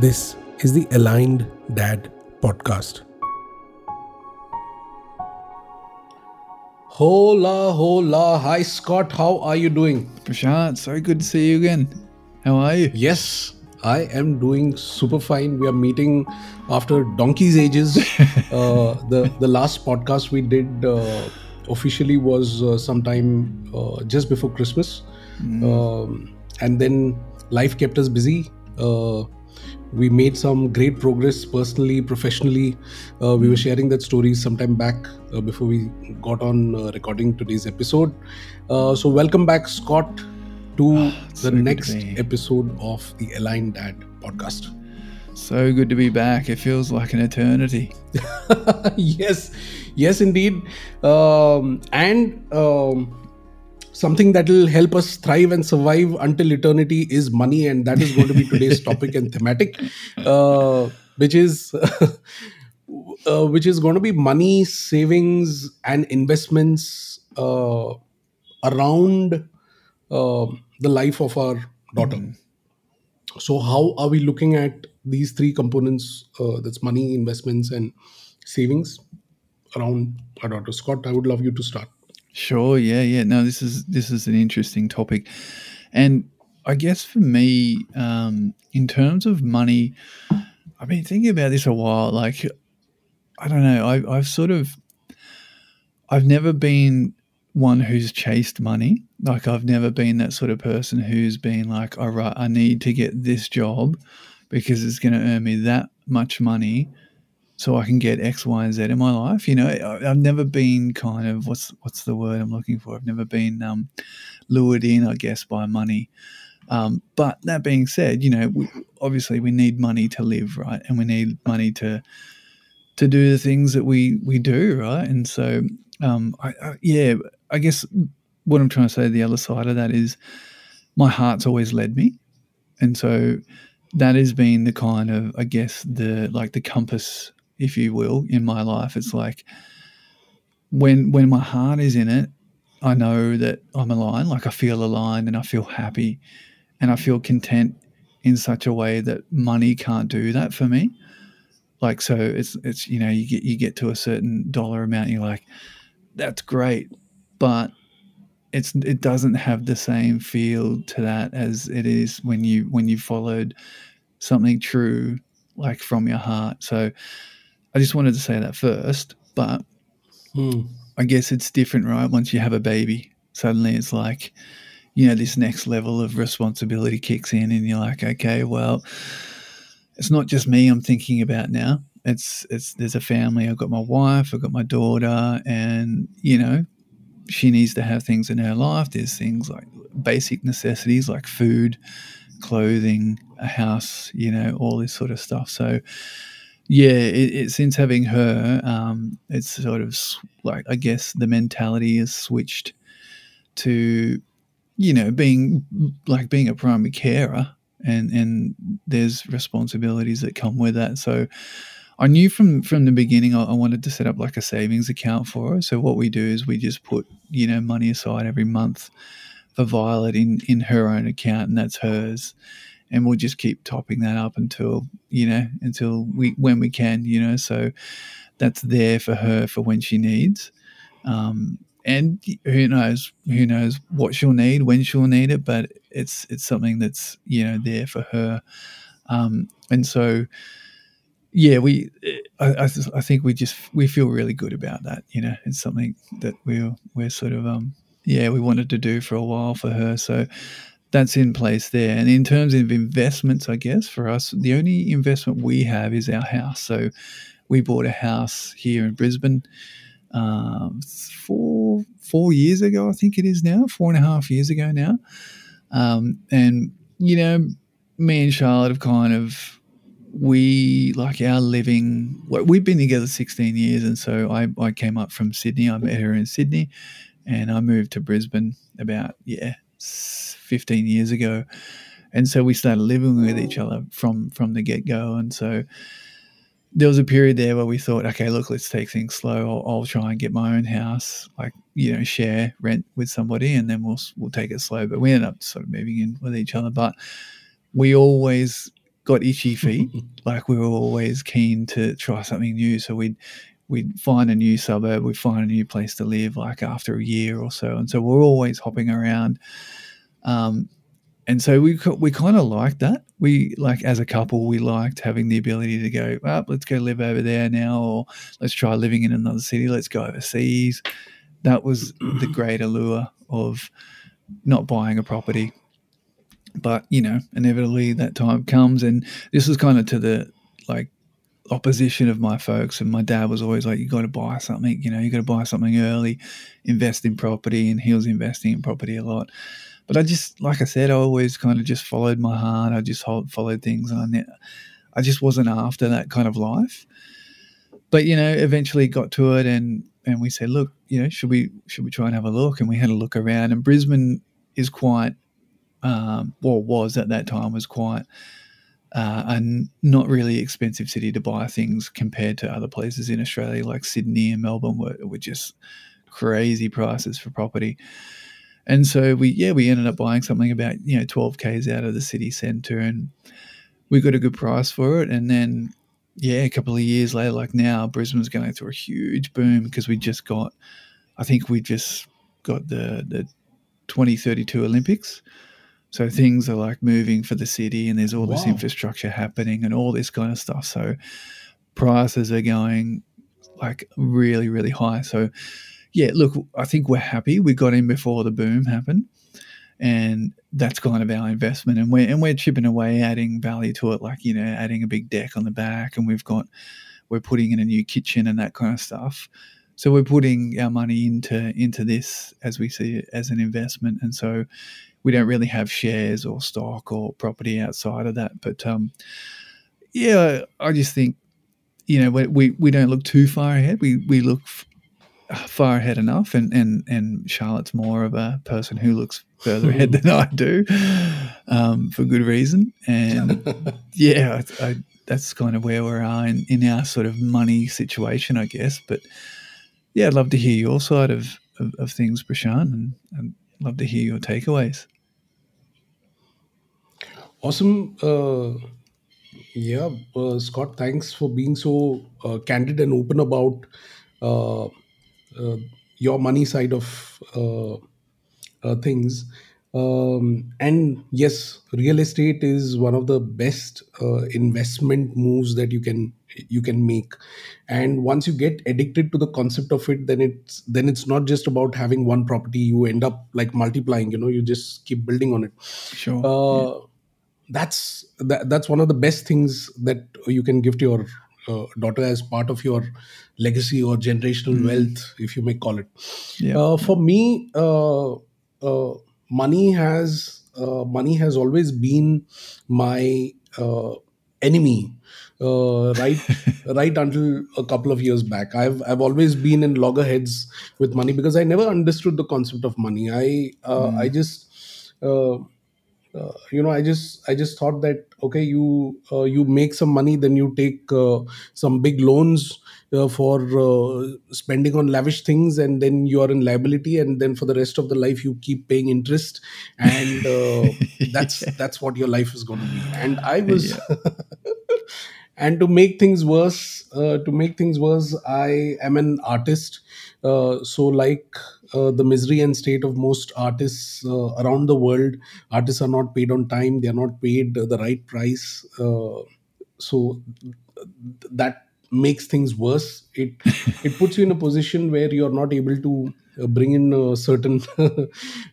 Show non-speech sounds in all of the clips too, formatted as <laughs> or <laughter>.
This is the Aligned Dad podcast. Hola, hola. Hi, Scott. How are you doing? Prashant, so good to see you again. How are you? Yes, I am doing super fine. We are meeting after donkey's ages. <laughs> uh, the the last podcast we did uh, officially was uh, sometime uh, just before Christmas, um, and then life kept us busy. We made some great progress personally, professionally. Uh, we were sharing that story sometime back uh, before we got on uh, recording today's episode. Uh, so, welcome back, Scott, to it's the so next episode of the Aligned Dad podcast. So good to be back. It feels like an eternity. <laughs> yes, yes, indeed. Um, and um, something that will help us thrive and survive until eternity is money, and that is going to be today's <laughs> topic and thematic, uh, which is. <laughs> Uh, which is going to be money savings and investments uh, around um the life of our daughter. So how are we looking at these three components uh, that's money investments and savings around our daughter? Scott i would love you to start Sure, yeah, yeah. No, this is this is an interesting topic, and I guess for me, um, in terms of money, I've been thinking about this a while. Like, I don't know. I, I've sort of, I've never been one who's chased money. Like, I've never been that sort of person who's been like, all right, I need to get this job because it's going to earn me that much money so I can get X, Y, and Z in my life. You know, I, I've never been kind of what's what's the word I'm looking for. I've never been um, lured in, I guess, by money. Um, but that being said, you know, we, obviously we need money to live, right? And we need money to to do the things that we we do, right? And so, um, I, I, yeah, I guess what I'm trying to say, the other side of that is, my heart's always led me, and so that has been the kind of, I guess, the like the compass if you will, in my life. It's like when when my heart is in it, I know that I'm aligned. Like I feel aligned and I feel happy and I feel content in such a way that money can't do that for me. Like so it's it's you know, you get you get to a certain dollar amount you're like, that's great. But it's it doesn't have the same feel to that as it is when you when you followed something true like from your heart. So I just wanted to say that first, but Hmm. I guess it's different, right? Once you have a baby, suddenly it's like, you know, this next level of responsibility kicks in, and you're like, okay, well, it's not just me I'm thinking about now. It's it's there's a family. I've got my wife, I've got my daughter, and you know, she needs to have things in her life. There's things like basic necessities like food, clothing, a house, you know, all this sort of stuff. So yeah, it, it, since having her, um, it's sort of like I guess the mentality is switched to, you know, being like being a primary carer, and and there's responsibilities that come with that. So I knew from from the beginning I, I wanted to set up like a savings account for her. So what we do is we just put you know money aside every month for Violet in in her own account, and that's hers and we'll just keep topping that up until you know until we when we can you know so that's there for her for when she needs. Um, and who knows who knows what she'll need when she'll need it but it's it's something that's you know there for her. Um, and so yeah we I, I, I think we just we feel really good about that you know it's something that we're we're sort of um yeah we wanted to do for a while for her. So that's in place there. And in terms of investments, I guess for us, the only investment we have is our house. So we bought a house here in Brisbane um, four four years ago, I think it is now, four and a half years ago now. Um, and you know, me and Charlotte have kind of we like our living. We've been together sixteen years, and so I I came up from Sydney. I met her in Sydney, and I moved to Brisbane about yeah 15 years ago. And so we started living with each other from from the get-go. And so there was a period there where we thought okay look let's take things slow. I'll, I'll try and get my own house like you know share rent with somebody and then we'll we'll take it slow. But we ended up sort of moving in with each other. But we always got itchy feet. <laughs> like we were always keen to try something new. So we'd we'd find a new suburb, we'd find a new place to live, like after a year or so. And so we're always hopping around. Um, and so we we kind of liked that. We like as a couple, we liked having the ability to go, oh, let's go live over there now, or let's try living in another city. Let's go overseas. That was the <clears throat> great allure of not buying a property. But you know, inevitably that time comes, and this was kind of to the like opposition of my folks. And my dad was always like, "You got to buy something. You know, you got to buy something early, invest in property." And he was investing in property a lot. But I just, like I said, I always kind of just followed my heart. I just followed things, and I, I just wasn't after that kind of life. But you know, eventually got to it, and and we said, look, you know, should we should we try and have a look? And we had a look around, and Brisbane is quite, um, well, was at that time was quite uh, a not really expensive city to buy things compared to other places in Australia, like Sydney and Melbourne, were, were just crazy prices for property. And so we, yeah, we ended up buying something about you know 12 k's out of the city centre, and we got a good price for it. And then, yeah, a couple of years later, like now, Brisbane's going through a huge boom because we just got, I think we just got the the 2032 Olympics. So things are like moving for the city, and there's all wow. this infrastructure happening, and all this kind of stuff. So prices are going like really, really high. So yeah, look, I think we're happy. We got in before the boom happened, and that's kind of our investment. And we're and we're chipping away, adding value to it, like you know, adding a big deck on the back, and we've got we're putting in a new kitchen and that kind of stuff. So we're putting our money into into this as we see it as an investment, and so we don't really have shares or stock or property outside of that. But um, yeah, I just think you know we, we, we don't look too far ahead. We we look far ahead enough, and and and Charlotte's more of a person who looks further ahead than I do, um, for good reason. And <laughs> yeah, I, I, that's kind of where we are in, in our sort of money situation, I guess. But yeah, I'd love to hear your side of of, of things, Prashant, and I'd love to hear your takeaways. Awesome. Uh, yeah, uh, Scott, thanks for being so uh, candid and open about uh, uh, your money side of uh, uh, things. Um, and yes, real estate is one of the best uh, investment moves that you can you can make. And once you get addicted to the concept of it, then it's then it's not just about having one property. You end up like multiplying. You know, you just keep building on it. Sure. Uh, yeah. That's that, that's one of the best things that you can give to your uh, daughter as part of your legacy or generational mm. wealth, if you may call it. Yeah. Uh, for me, uh, uh money has uh, money has always been my uh, enemy. right, <laughs> right until a couple of years back, I've I've always been in loggerheads with money because I never understood the concept of money. I mm. I just uh, you know i just i just thought that okay you uh, you make some money then you take uh, some big loans uh, for uh, spending on lavish things and then you are in liability and then for the rest of the life you keep paying interest and uh, <laughs> that's that's what your life is going to be and i was <laughs> and to make things worse to make things worse i am an artist so like uh, the misery and state of most artists uh, around the world. Artists are not paid on time; they are not paid the right price. Uh, so that makes things worse. It it puts you in a position where you are not able to uh, bring in a certain <laughs>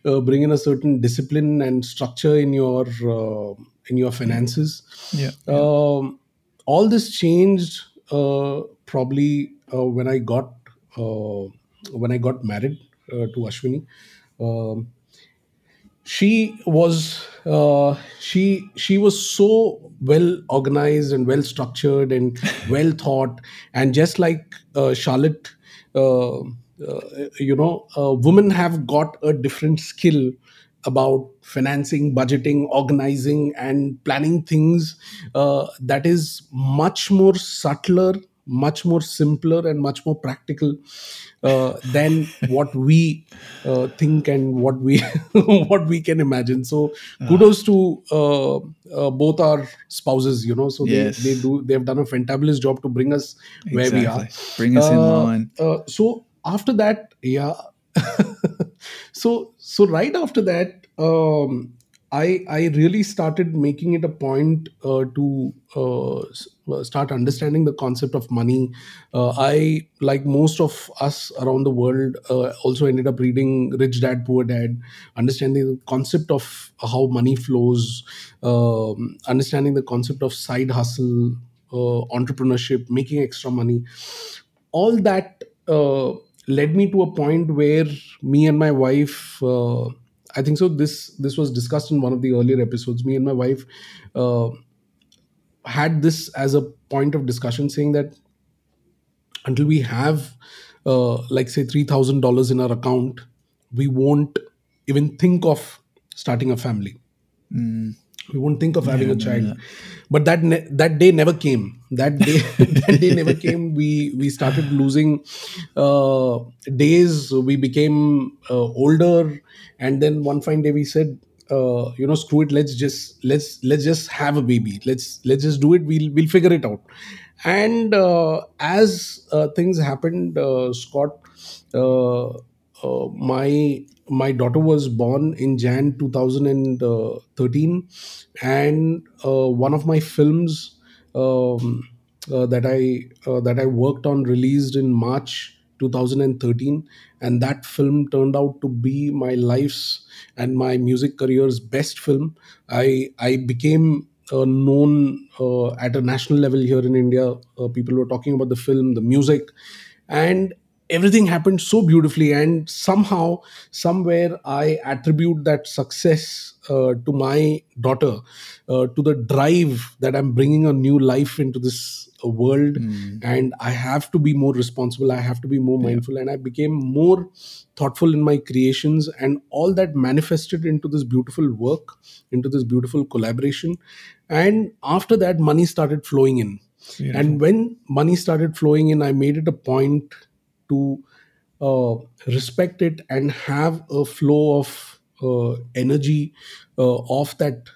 uh, bring in a certain discipline and structure in your uh, in your finances. Yeah. Um, all this changed probably when I got when I got married. Uh, to Ashwini. Um, she was uh, she she was so well organized and well structured and <laughs> well thought. And just like uh, charlotte uh, uh, you know uh, women have got a different skill about financing budgeting organizing and planning things that is much more subtler much more simpler and much more practical uh, than <laughs> what we uh, think and what we <laughs> what we can imagine. So kudos to uh, uh, both our spouses. You know, so Yes. they, they do they have done a fantabulous job to bring us where we are. Bring us in Uh, line. uh, so after that, yeah. <laughs> so so right after that, um, I I really started making it a point uh, to uh, uh, start understanding the concept of money. Uh, I like most of us around the world uh, also ended up reading Rich Dad Poor Dad, understanding the concept of how money flows, um, understanding the concept of side hustle, uh, entrepreneurship, making extra money all that led me to a point where me and my wife i think so. This this was discussed in one of the earlier episodes. Me and my wife uh, had this as a point of discussion saying that until we have uh, like say $3000 in our account we won't even think of starting a family. Mm. We won't think of having I a child. that. but that ne- that day never came. That day <laughs> that day never came. We we started losing uh, days. We became uh, older. And then one fine day we said uh, you know screw it. Let's just let's let's just have a baby. Let's let's just do it. We'll we'll figure it out. And uh, as uh, things happened uh, scott uh, my my daughter was born in jan 2013 and uh, one of my films um, uh, that i uh, that i worked on released in march 2013 and that film turned out to be my life's and my music career's best film. I i became uh, known uh, at a national level here in india. Uh, people were talking about the film the music and everything happened so beautifully and somehow somewhere i attribute that success uh, to my daughter uh, to the drive that i'm bringing a new life into this uh, world Mm. and i have to be more responsible i have to be more Yeah. mindful and i became more thoughtful in my creations and all that manifested into this beautiful work into this beautiful collaboration and after that money started flowing in Beautiful. and when money started flowing in i made it a point to uh, respect it and have a flow of uh, energy uh, of that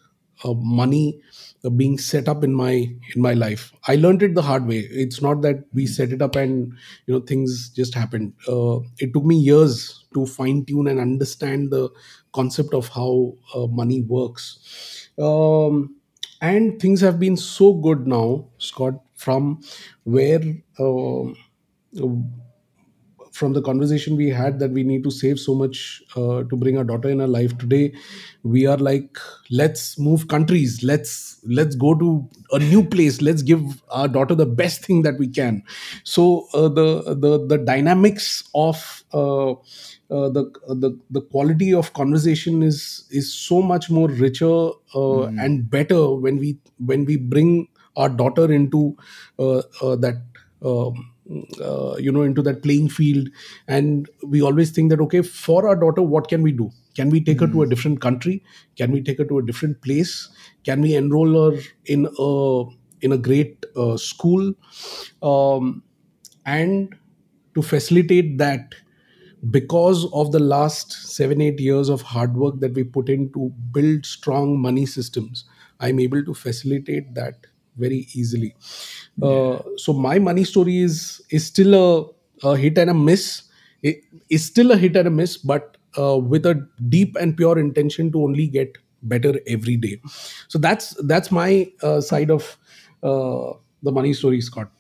uh, money uh, being set up in my in my life. I learned it the hard way. It's not that we set it up and you know things just happened. Uh, it took me years to fine tune and understand the concept of how money works. Um, and things have been so good now scott from where um from the conversation we had that we need to save so much uh, to bring our daughter in our life today we are like let's move countries. Let's let's go to a new place. Let's give our daughter the best thing that we can. So uh, the the the dynamics of uh, uh, the the the quality of conversation is is so much more richer uh, Mm. and better when we when we bring our daughter into uh, uh, that um, uh, you know into that playing field. And we always think that okay for our daughter what can we do? Can we take her to a different country? Can we take her to a different place? Can we enroll her in a in a great uh, school? Um, and to facilitate that because of the last seven eight years of hard work that we put in to build strong money systems i'm able to facilitate that very easily uh, so my money story is is still a, a hit and a miss it is still a hit and a miss but uh, with a deep and pure intention to only get better every day so that's that's my uh, side of uh, the money story scott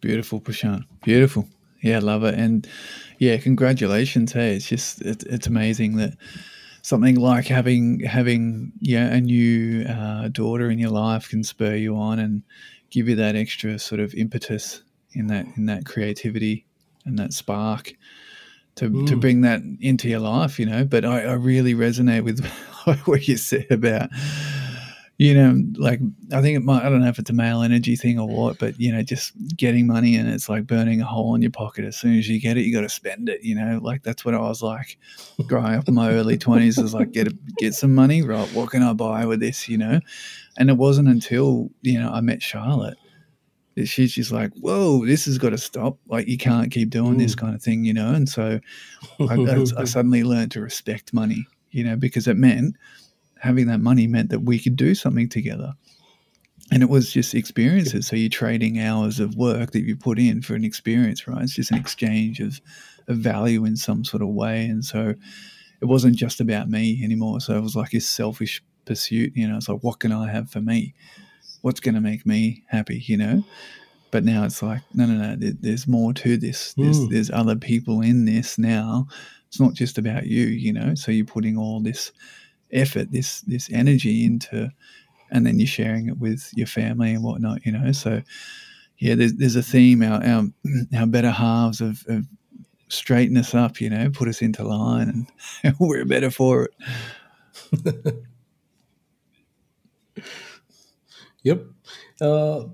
Beautiful, Prashant. Beautiful. Yeah, love it. And yeah, congratulations. Hey, it's just it's, it's amazing that something like having having yeah a new uh, daughter in your life can spur you on and give you that extra sort of impetus in that in that creativity and that spark to to Mm. bring that into your life. You know, but I, I really resonate with <laughs> what you said about you know, like I think it might, I don't know if it's a male energy thing or what, but you know, just getting money and it's like burning a hole in your pocket. As soon as you get it, you got to spend it, you know, like that's what I was like growing up in my early 20s is like, get, a, get some money, right? What can I buy with this, you know? And it wasn't until, you know, I met Charlotte that she's just like, whoa, this has got to stop. Like, you can't keep doing mm. this kind of thing, you know? And so I, I, I, <laughs> suddenly learned to respect money, you know, because it meant having that money meant that we could do something together. And it was just experiences. So you're trading hours of work that you put in for an experience, right? It's just an exchange of, of value in some sort of way. And so it wasn't just about me anymore. So it was like a selfish pursuit, you know, it's like, what can I have for me? what's going to make me happy, you know? But now it's like, no, no, no, there, there's more to this. There's, mm. there's other people in this now. It's not just about you, you know? So you're putting all this effort, this, this energy into, and then you're sharing it with your family and whatnot, you know? So, yeah, there's, there's a theme. Our, our, <clears throat> our better halves of, have straighten us up, you know, put us into line, and <laughs> we're better for it. <laughs> Yep. Uh,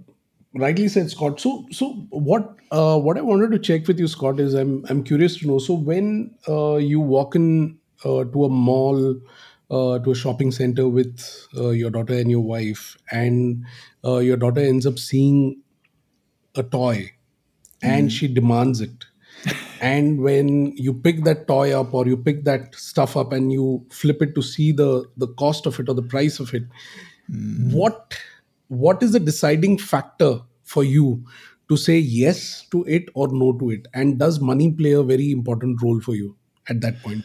rightly said, Scott. So, so what uh, what I wanted to check with you, Scott, is I'm I'm curious to know. So, when uh, you walk in uh, to a mall, uh, to a shopping center with uh, your daughter and your wife, and your daughter ends up seeing a toy, and mm. she demands it. and when you pick that toy up or you pick that stuff up and you flip it to see the the cost of it or the price of it, mm. what what is the deciding factor for you to say yes to it or no to it? And does money play a very important role for you at that point?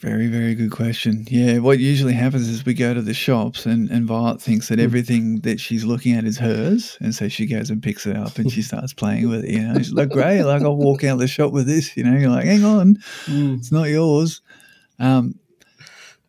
Very very good question. Yeah what usually happens is we go to the shops and, and violet thinks that hmm. everything that she's looking at is hers. And so she goes and picks it up and she starts playing with it you know. She's like great like i'll walk out the shop with this you know. You're like hang on. Mm. it's not yours. Um,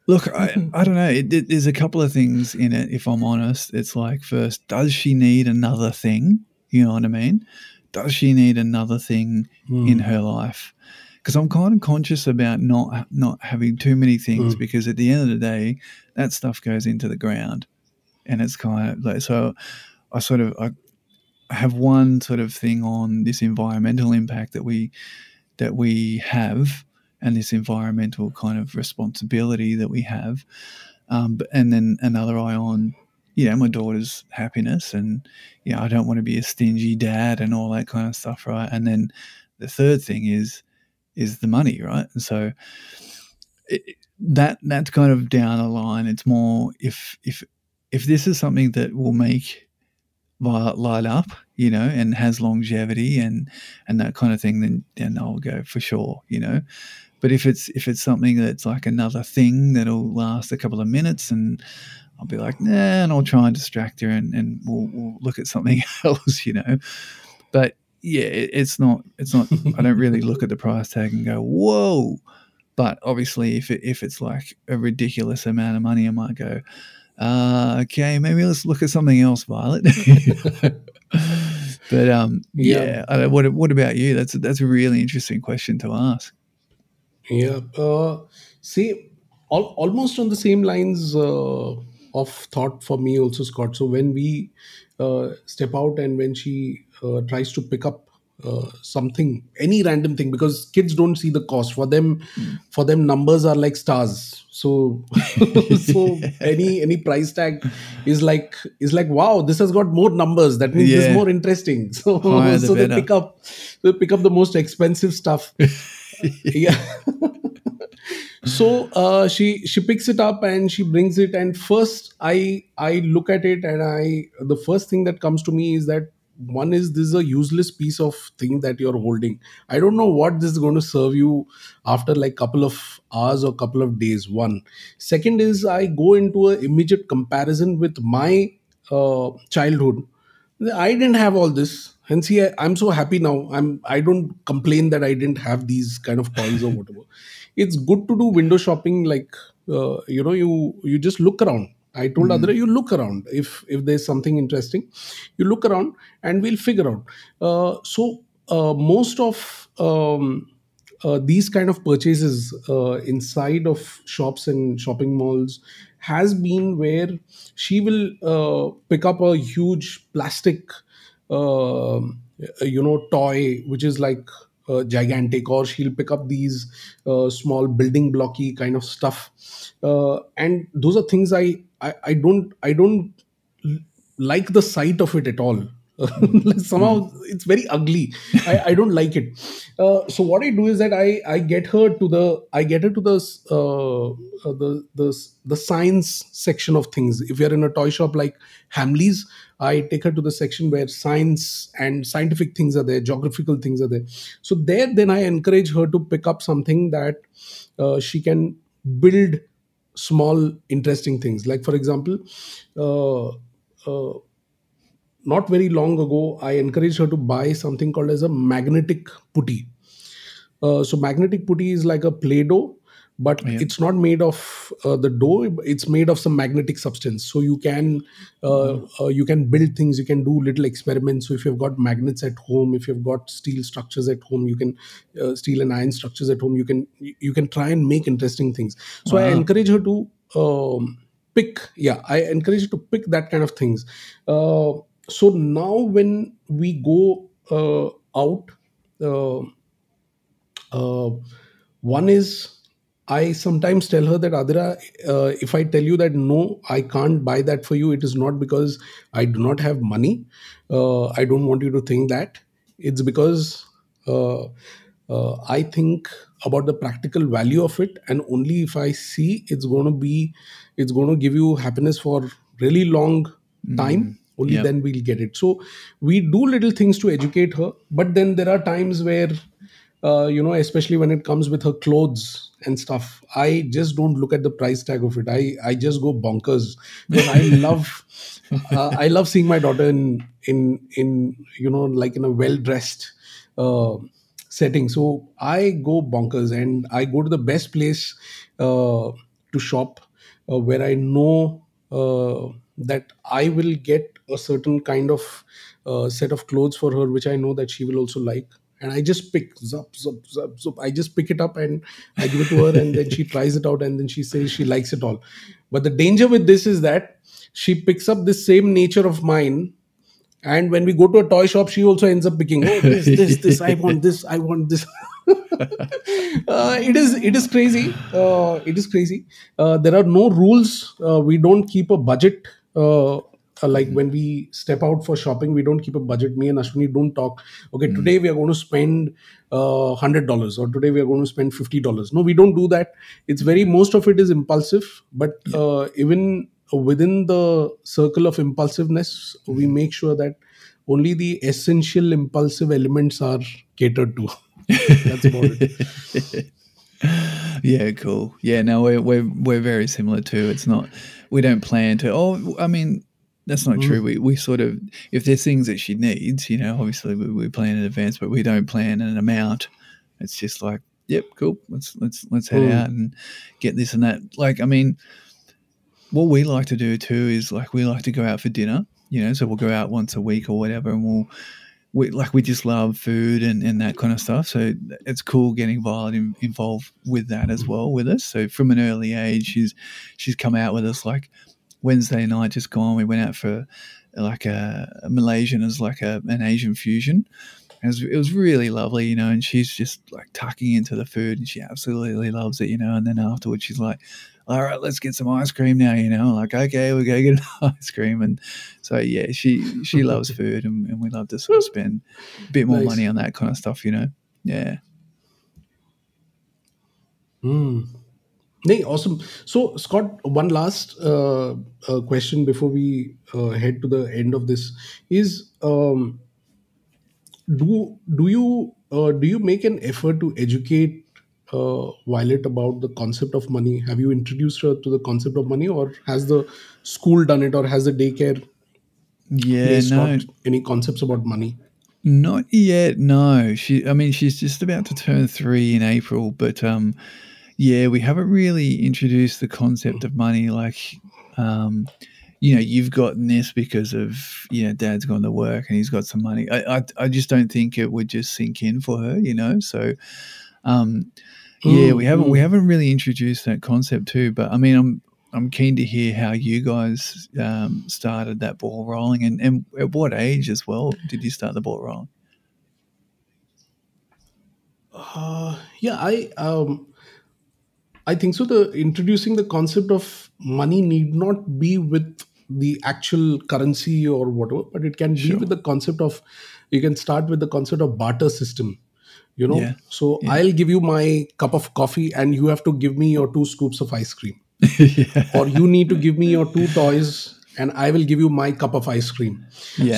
Look, I, I don't know. It, it, there's a couple of things in it, if I'm honest. It's like, first, does she need another thing? You know what I mean? Does she need another thing mm. in her life? Because I'm kind of conscious about not not having too many things mm. because at the end of the day, that stuff goes into the ground, and it's kind of like so. I sort of I have one sort of thing on this environmental impact that we that we have and this environmental kind of responsibility that we have. Um, and then another eye on, you know, my daughter's happiness and, you know, I don't want to be a stingy dad and all that kind of stuff, right? And then the third thing is, is the money, right? And so it, that that's kind of down the line. It's more if if if this is something that will make Violet light up, you know, and has longevity and and that kind of thing, then then I'll go for sure, you know. But if it's if it's something that's like another thing that'll last a couple of minutes and I'll be like, nah, and I'll try and distract her and, and we'll, we'll look at something <laughs> else, you know. But yeah, it, it's not it's not I don't really look at the price tag and go, whoa. But obviously if it, if it's like a ridiculous amount of money, I might go, uh, okay, maybe let's look at something else, Violet. <laughs> but um, yeah, yeah what what about you? That's that's a really interesting question to ask. Yeah. Uh, see, al- almost on the same lines uh, of thought for me also, Scott. So when we uh, step out and when she uh, tries to pick up uh, something, any random thing, because kids don't see the cost for them. Mm. For them, numbers are like stars. So, <laughs> so any any price tag is like is like wow, this has got more numbers. That means yeah. it's more interesting. <laughs> So, so they pick up they pick up the most expensive stuff. Yeah. So uh, she she picks it up and she brings it. And first i i look at it and i the first thing that comes to me is that one is this is a useless piece of thing that you're holding. I don't know what this is going to serve you after like couple of hours or couple of days one. Second is i go into a immediate comparison with my uh, childhood. I didn't have all this and see I, i'm so happy now. I'm i don't complain that i didn't have these kind of toys or whatever. <laughs> It's good to do window shopping like uh, you know you you just look around. I told mm-hmm. Adra, you look around. If if there's something interesting you look around and we'll figure out. Uh, so uh, most of um, uh, these kind of purchases uh, inside of shops and shopping malls has been where she will uh, pick up a huge plastic uh, you know toy which is like uh, gigantic or she'll pick up these uh, small building blocky kind of stuff. Uh, and those are things I, I i don't i don't like the sight of it at all <laughs> somehow it's very ugly. I, I don't like it. Uh, so what i do is that i i get her to the i get her to the uh, uh, the the the science section of things. If you're in a toy shop like hamleys i take her to the section where science and scientific things are there geographical things are there. So there then i encourage her to pick up something that uh, she can build small interesting things. Like for example uh, uh, not very long ago, I encouraged her to buy something called as a magnetic putty. Uh, so magnetic putty is like a play doh, but Yeah. it's not made of uh, the dough. It's made of some magnetic substance. So you can uh, uh, you can build things. You can do little experiments. So if you've got magnets at home, if you've got steel structures at home, you can uh, steel and iron structures at home. You can you can try and make interesting things. So I encourage her to um, pick. Yeah, I encourage her to pick that kind of things. Uh, so now when we go uh, out. Uh, uh, one is I sometimes tell her that Adira, uh, if I tell you that no, I can't buy that for you, it is not because I do not have money. Uh, I don't want you to think that. It's because uh, uh, I think about the practical value of it, and only if I see it's going to be, it's going to give you happiness for really long time. Only then we'll get it. So we do little things to educate her, but then there are times where uh, you know, especially when it comes with her clothes and stuff. I just don't look at the price tag of it. I I just go bonkers because I <laughs> love uh, I love seeing my daughter in in in you know like in a well dressed uh, setting. So I go bonkers and I go to the best place uh, to shop uh, where I know uh, that I will get a certain kind of uh, set of clothes for her, which I know that she will also like. And I just pick, zup, zup, zup, zup. I just pick it up and I give it to her, and then she <laughs> tries it out, and then she says she likes it all. But the danger with this is that she picks up this same nature of mine and when we go to a toy shop, she also ends up picking, oh, this, this, this, I want this, I want this. <laughs> uh, it is it is crazy. Uh, it is crazy. Uh, there are no rules. Uh, we don't keep a budget. Uh, uh, like when we step out for shopping, we don't keep a budget. Me and Ashwini don't talk. Okay, today we are going to spend uh, hundred dollars, or today we are going to spend fifty dollars. No, we don't do that. It's very most of it is impulsive. But uh, even within the circle of impulsiveness, we make sure that only the essential impulsive elements are catered to. That's about it. <laughs> yeah, cool. Yeah, no, we're we're we're very similar too. It's not we don't plan to. Oh, I mean, that's not true. We we sort of if there's things that she needs, you know, obviously we, we plan in advance, but we don't plan an amount. It's just like, yep, cool. Let's let's let's head Mm. out and get this and that. Like, I mean, what we like to do too is like we like to go out for dinner. You know, so we'll go out once a week or whatever, and we'll we like we just love food and, and that kind of stuff. So it's cool getting Violet in, involved with that as mm-hmm. well with us. So from an early age, she's she's come out with us like Wednesday night just gone. We went out for like a, a Malaysian as like a, an Asian fusion. It was, it was really lovely, you know, and she's just like tucking into the food and she absolutely loves it, you know. And then afterwards, she's like, all right, let's get some ice cream now, you know. Like, okay, we're going to get <laughs> ice cream. And so, yeah, she she <laughs> loves food and, and we love to sort of spend a bit more Nice. money on that kind of stuff, you know. Yeah. Hmm. Nee, awesome. So, Scott, one last uh, uh, question before we uh, head to the end of this is: um, Do do you uh, do you make an effort to educate uh, Violet about the concept of money? Have you introduced her to the concept of money, or has the school done it, or has the daycare Yeah, no, any concepts about money? Not yet. No, she. I mean, she's just about to turn three in April, but um, yeah, we haven't really introduced the concept of money. Like, um, you know, you've gotten this because of you know, Dad's gone to work and he's got some money. I, I, I just don't think it would just sink in for her. You know, so um, yeah, we haven't we mm. haven't really introduced that concept too. But I mean, I'm I'm keen to hear how you guys um, started that ball rolling, and, and at what age as well did you start the ball rolling? Uh, yeah, I um, I think so. The introducing the concept of money need not be with the actual currency or whatever, but it can be with the concept of you can start with the concept of barter system. You know, Yeah. so Yeah. I'll give you my cup of coffee and you have to give me your two scoops of ice cream. <laughs> yeah. Or you need to give me your two toys and I will give you my cup of ice cream.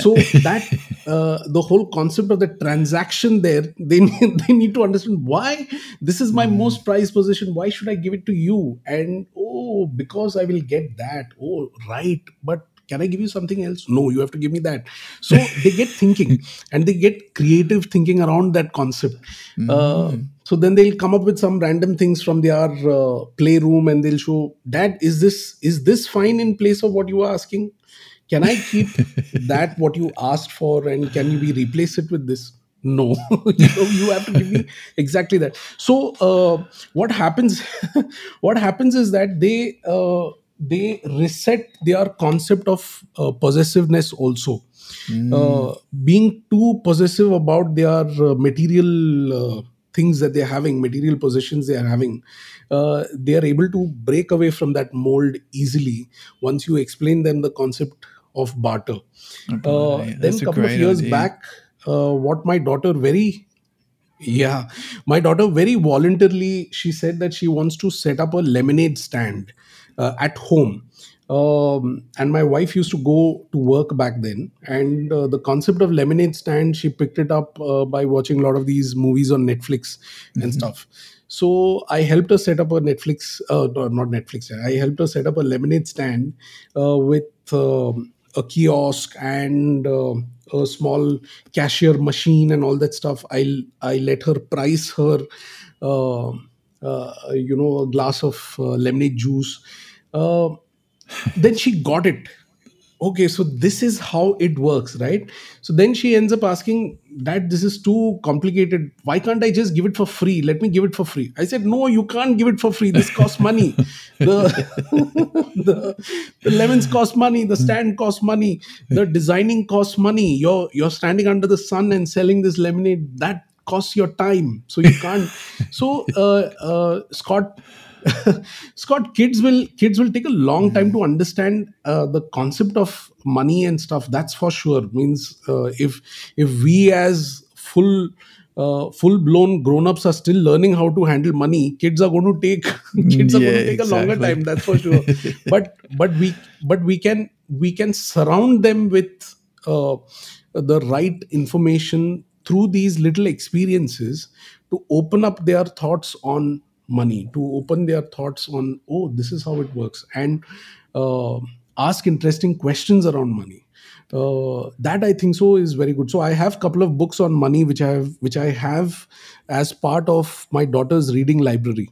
So that uh, the whole concept of the transaction there, they need, <laughs> they need to understand why this is my most prized possession. Why should I give it to you? And oh, because I will get that. Oh, right. But can I give you something else? No, you have to give me that. So <laughs> they get thinking and they get creative thinking around that concept. Uh, so then they'll come up with some random things from their uh, playroom and they'll show, Dad, is this is this fine in place of what you are asking? Can I keep <laughs> that what you asked for and can you be replace it with this? No, <laughs> you, know, you have to give me exactly that. So uh, what happens? what happens is that they uh, they reset their concept of uh, possessiveness also. Uh, being too possessive about their uh, material uh, things that they're having, material possessions they are having, uh, they are able to break away from that mold easily once you explain them the concept of barter. Uh, Right. then a a couple of years idea. back, uh, what my daughter very yeah, my daughter very voluntarily she said that she wants to set up a lemonade stand uh, at home. Um, and my wife used to go to work back then, and uh, the concept of lemonade stand she picked it up uh, by watching a lot of these movies on Netflix and stuff. So I helped her set up a Netflix, uh, no, not Netflix. I helped her set up a lemonade stand uh, with um, a kiosk and uh, a small cashier machine and all that stuff. I I let her price her, uh, you know, a glass of uh, lemonade juice. Uh, then she got it. Okay so this is how it works right? So then she ends up asking dad this is too complicated. Why can't i just give it for free? Let me give it for free. I said no you can't give it for free. This costs money. The, <laughs> the the lemons cost money. The stand costs money. The designing costs money. You're you're standing under the sun and selling this lemonade. That costs your time so you can't <laughs> so uh, uh, scott <laughs> Scott, kids will kids will take a long time to understand uh, the concept of money and stuff. That's for sure. Means uh, if if we as full uh, full blown grown ups are still learning how to handle money, kids are going to take <laughs> kids are going to take a longer time. That's for sure. but but we but we can we can surround them with uh, the right information through these little experiences to open up their thoughts on money to open their thoughts on oh this is how it works and uh, ask interesting questions around money. Uh, that i think so is very good. So i have couple of books on money which i have which i have as part of my daughter's reading library.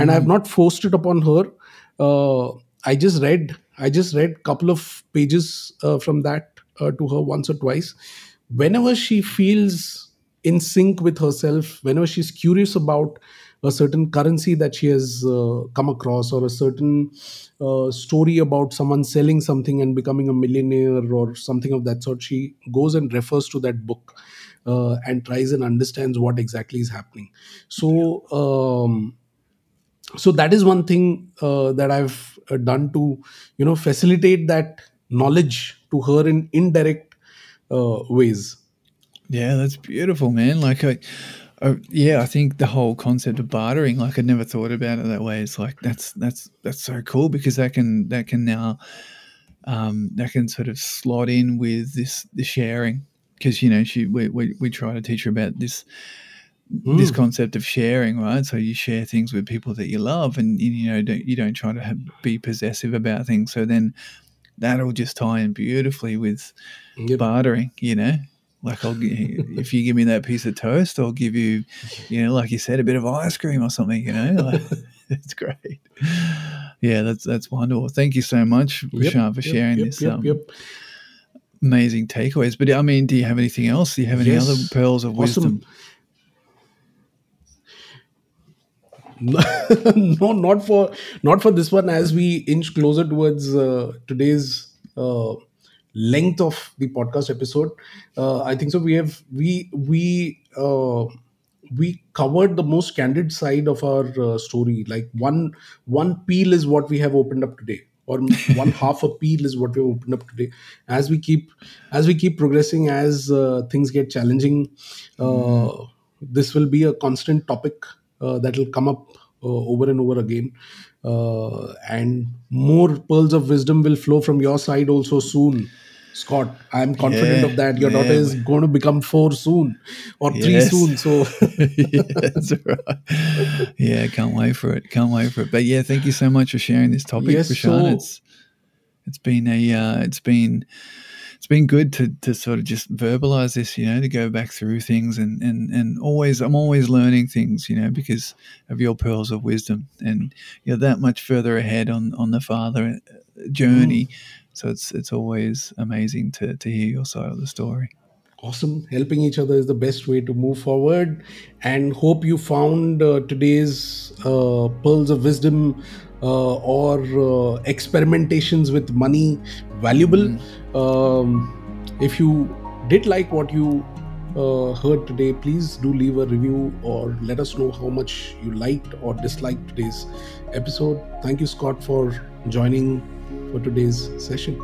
And i have not forced it upon her. Uh, i just read i just read couple of pages uh, from that uh, to her once or twice whenever she feels in sync with herself whenever she's curious about a certain currency that she has uh, come across or a certain uh, story about someone selling something and becoming a millionaire or something of that sort she goes and refers to that book uh, and tries and understands what exactly is happening. So um, so that is one thing uh, that i've uh, done to you know facilitate that knowledge to her in indirect ways Yeah, that's beautiful, man. Like, I, I, yeah, I think the whole concept of bartering, like, I never thought about it that way. It's like that's that's that's so cool because that can that can now um, that can sort of slot in with this the sharing because you know she we, we we try to teach her about this this Mm. concept of sharing, right? So you share things with people that you love, and you you know don't, you don't try to have, be possessive about things. So then that'll just tie in beautifully with Yep. bartering, you know. Like I'll <laughs> if you give me that piece of toast, I'll give you, you know, like you said, a bit of ice cream or something. You know, like, <laughs> it's great. Yeah, that's that's wonderful. Thank you so much, Yep, for sharing yep, this yep, um, yep. amazing takeaways. But I mean, do you have anything else? Do you have any other pearls of wisdom? <laughs> no not for not for this one. As we inch closer towards uh, today's uh, length of the podcast episode uh, i think so we have we we uh, we covered the most candid side of our uh, story. Like one one peel is what we have opened up today or <laughs> one half a peel is what we have opened up today. As we keep as we keep progressing as uh, things get challenging uh, this will be a constant topic that will come up uh, over and over again uh, and more pearls of wisdom will flow from your side also soon Scott, I'm confident Yeah, of that. Your daughter yeah, is going to become four soon or three Yes. soon. So, <laughs> yeah, right. Yeah, can't wait for it. Can't wait for it. But yeah, thank you so much for sharing this topic, Yes, Prashant. so- it's it's been a uh, it's been it's been good to to sort of just verbalize this, you know, to go back through things and and and always I'm always learning things, you know, because of your pearls of wisdom, and you're that much further ahead on on the father uh, journey. So it's it's always amazing to to hear your side of the story. awesome. Helping each other is the best way to move forward. And hope you found uh, today's uh, pearls of wisdom uh, or uh, experimentations with money valuable. Um, if you did like what you uh, heard today, please do leave a review or let us know how much you liked or disliked today's episode. Thank you, Scott, for joining for today's session.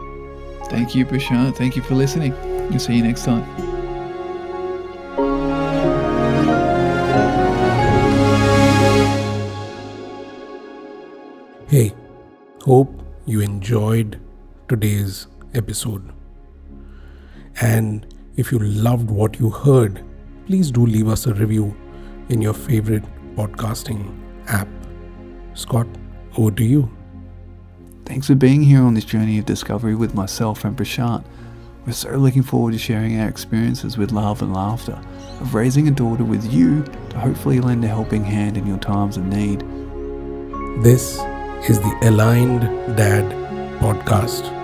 Thank you, Prashant. Thank you for listening. We'll see you next time. Hey, hope you enjoyed today's episode. And if you loved what you heard, please do leave us a review in your favorite podcasting app. Scott, over to you. Thanks for being here on this journey of discovery with myself and Prashant. We're so looking forward to sharing our experiences with love and laughter, of raising a daughter with you to hopefully lend a helping hand in your times of need. This is the Aligned Dad Podcast.